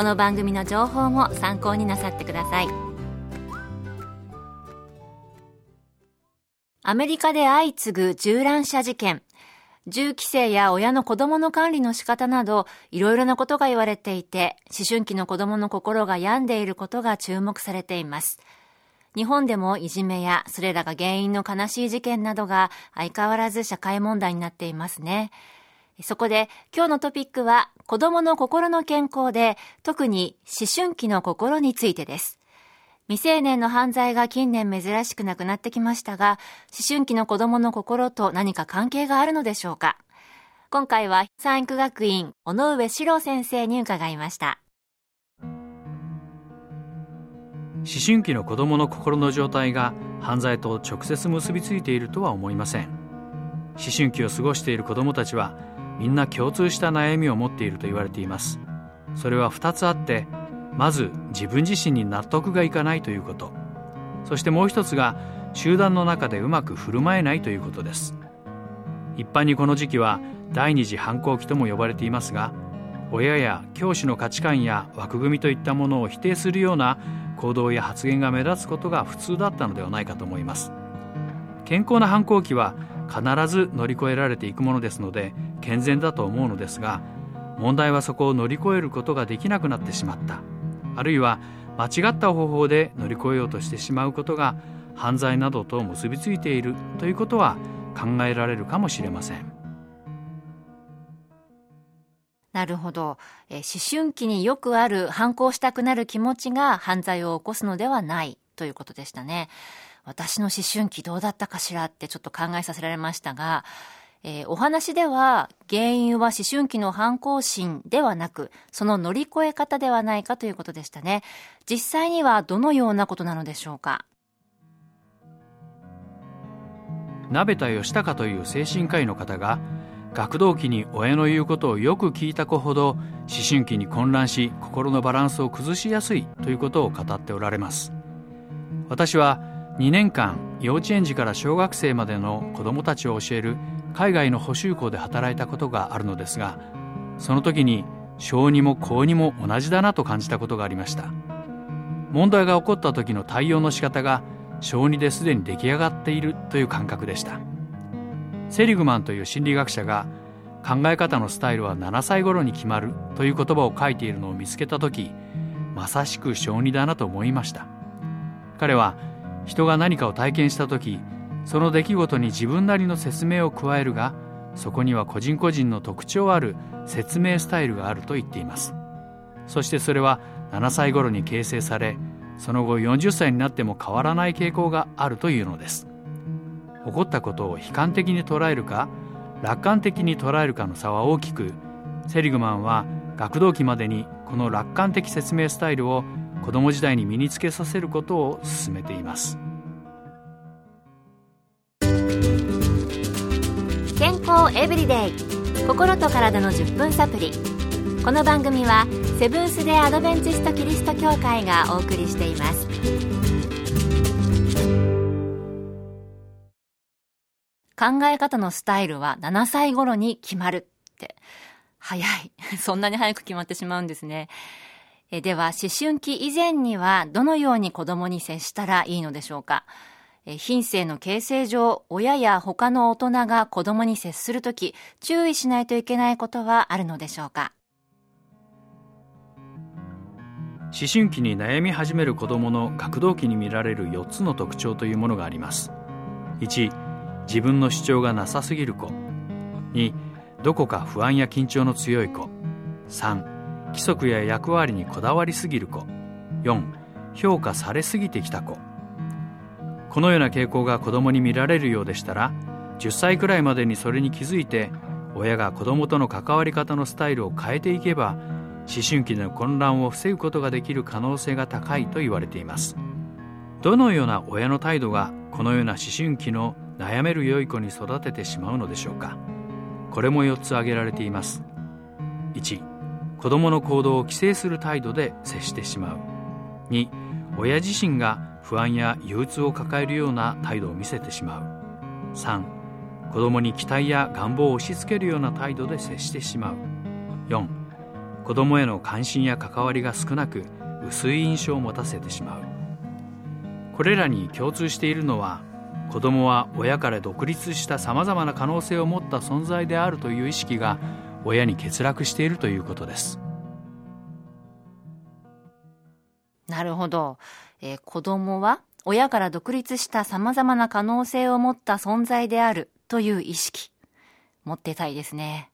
この番組の情報も参考になさってくださいアメリカで相次ぐ銃乱射事件銃規制や親の子供の管理の仕方など、いろいろなことが言われていて、思春期の子供の心が病んでいることが注目されています。日本でもいじめや、それらが原因の悲しい事件などが相変わらず社会問題になっていますね。そこで今日のトピックは子供の心の健康で特に思春期の心についてです。未成年の犯罪が近年珍しくなくなってきましたが、思春期の子供の心と何か関係があるのでしょうか今回は三育学院尾上史郎先生に伺いました。思春期の子供の心の状態が犯罪と直接結びついているとは思いません。思春期を過ごしている子供たちはみんな共通した悩みを持っていると言われています。それは2つあってまず自分自身に納得がいかないということ。そしてもう一つが集団の中でうまく振る舞えないということです。一般にこの時期は第二次反抗期とも呼ばれていますが親や教師の価値観や枠組みといったものを否定するような行動や発言が目立つことが普通だったのではないかと思います。健康な反抗期は必ず乗り越えられていくものですので健全だと思うのですが問題はそこを乗り越えることができなくなってしまった。あるいは間違った方法で乗り越えようとしてしまうことが犯罪などと結びついている。ということは考えられるかもしれません。なるほど、え思春期によくある反抗したくなる気持ちが犯罪を起こすのではないということでしたね。私の思春期どうだったかしらってちょっと考えさせられましたが、えー、お話では原因は思春期の反抗心ではなく、その乗り越え方ではないかということでしたね。実際にはどのようなことなのでしょうか？鍋田義孝という精神科医の方が学童期に親の言うことをよく聞いた子ほど思春期に混乱し心のバランスを崩しやすいということを語っておられます私は2年間幼稚園児から小学生までの子どもたちを教える海外の補習校で働いたことがあるのですがその時に小児も高2も同じだなと感じたことがありました。問題が起こった時の対応の仕方が小児ですでに出来上がっているという感覚でした。セリグマンという心理学者が考え方のスタイルは7歳頃に決まるという言葉を書いているのを見つけた時まさしく小児だなと思いました。彼は人が何かを体験した時その出来事に自分なりの説明を加えるがそこには個人個人の特徴ある説明スタイルがあると言っています。そしてそれは7歳頃に形成されその後40歳になっても変わらない傾向があるというのです。起こったことを悲観的に捉えるか楽観的に捉えるかの差は大きくセリグマンは学童期までにこの楽観的説明スタイルを子供時代に身につけさせることを進めています。健康エブリデイ。心と体の10分サプリ。この番組はセブンス・デ・アドベンチスト・キリスト教会がお送りしています。考え方のスタイルは7歳頃に決まるって。早い。そんなに早く決まってしまうんですね。えでは、思春期以前にはどのように子供に接したらいいのでしょうか？え品性の形成上、親や他の大人が子供に接するとき、注意しないといけないことはあるのでしょうか？思春期に悩み始める子どもの学童期に見られる4つの特徴というものがあります。1自分の主張がなさすぎる子。2どこか不安や緊張の強い子。3規則や役割にこだわりすぎる子。4評価されすぎてきた子。このような傾向が子供に見られるようでしたら10歳くらいまでにそれに気づいて親が子供との関わり方のスタイルを変えていけば思春期の混乱を防ぐことができる可能性が高いと言われています。どのような親の態度がこのような思春期の悩める良い子に育ててしまうのでしょうか。これも4つ挙げられています。1子供の行動を規制する態度で接してしまう。2親自身が不安や憂鬱を抱えるような態度を見せてしまう。3子供に期待や願望を押し付けるような態度で接してしまう。4子供への関心や関わりが少なく薄い印象を持たせてしまう。これらに共通しているのは子供は親から独立したさまざまな可能性を持った存在であるという意識が親に欠落しているということです。なるほど、えー、子供は親から独立したさまざまな可能性を持った存在であるという意識。持ってたいですね。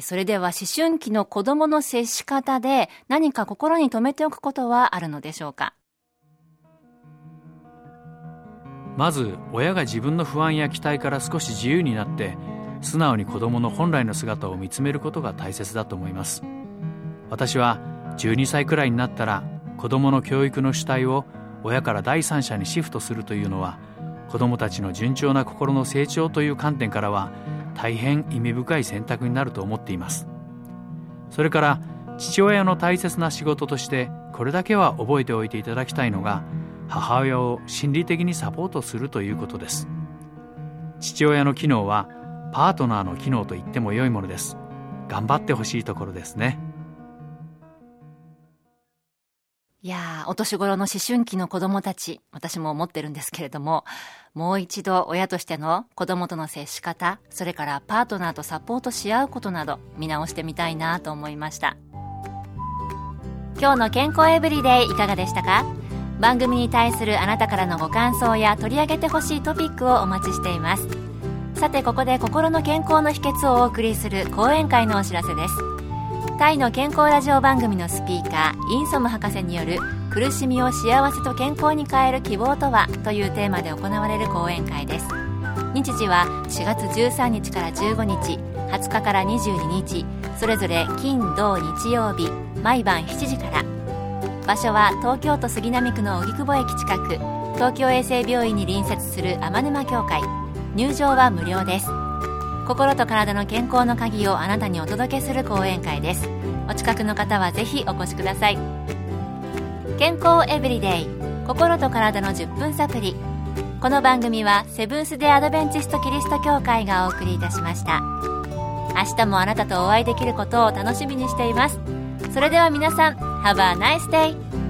それでは思春期の子供の接し方で何か心に留めておくことはあるのでしょうか？まず親が自分の不安や期待から少し自由になって素直に子供の本来の姿を見つめることが大切だと思います。私は12歳くらいになったら子供の教育の主体を親から第三者にシフトするというのは子供たちの順調な心の成長という観点からは大変意味深い選択になると思っています。それから父親の大切な仕事としてこれだけは覚えておいていただきたいのが母親を心理的にサポートするということです。父親の機能はパートナーの機能と言っても良いものです。頑張ってほしいところですね。いやー、お年頃の思春期の子供たち、私も思ってるんですけれども、もう一度親としての子供との接し方、それからパートナーとサポートし合うことなど見直してみたいなと思いました。今日の健康エブリデイいかがでしたか？番組に対するあなたからのご感想や取り上げてほしいトピックをお待ちしています。さてここで心の健康の秘訣をお送りする講演会のお知らせです。タイの健康ラジオ番組のスピーカーインソム博士による苦しみを幸せと健康に変える希望とはというテーマで行われる講演会です。日時は4月13日から15日20日から22日それぞれ金土日曜日毎晩7時から。場所は東京都杉並区の荻窪駅近く東京衛生病院に隣接する天沼協会。入場は無料です。心と体の健康の鍵をあなたにお届けする講演会です。お近くの方はぜひお越しください。健康エブリデイ。心と体の10分サプリ。この番組はセブンス・デ・アドベンチスト・キリスト教会がお送りいたしました。明日もあなたとお会いできることを楽しみにしています。それでは皆さん Have a nice day!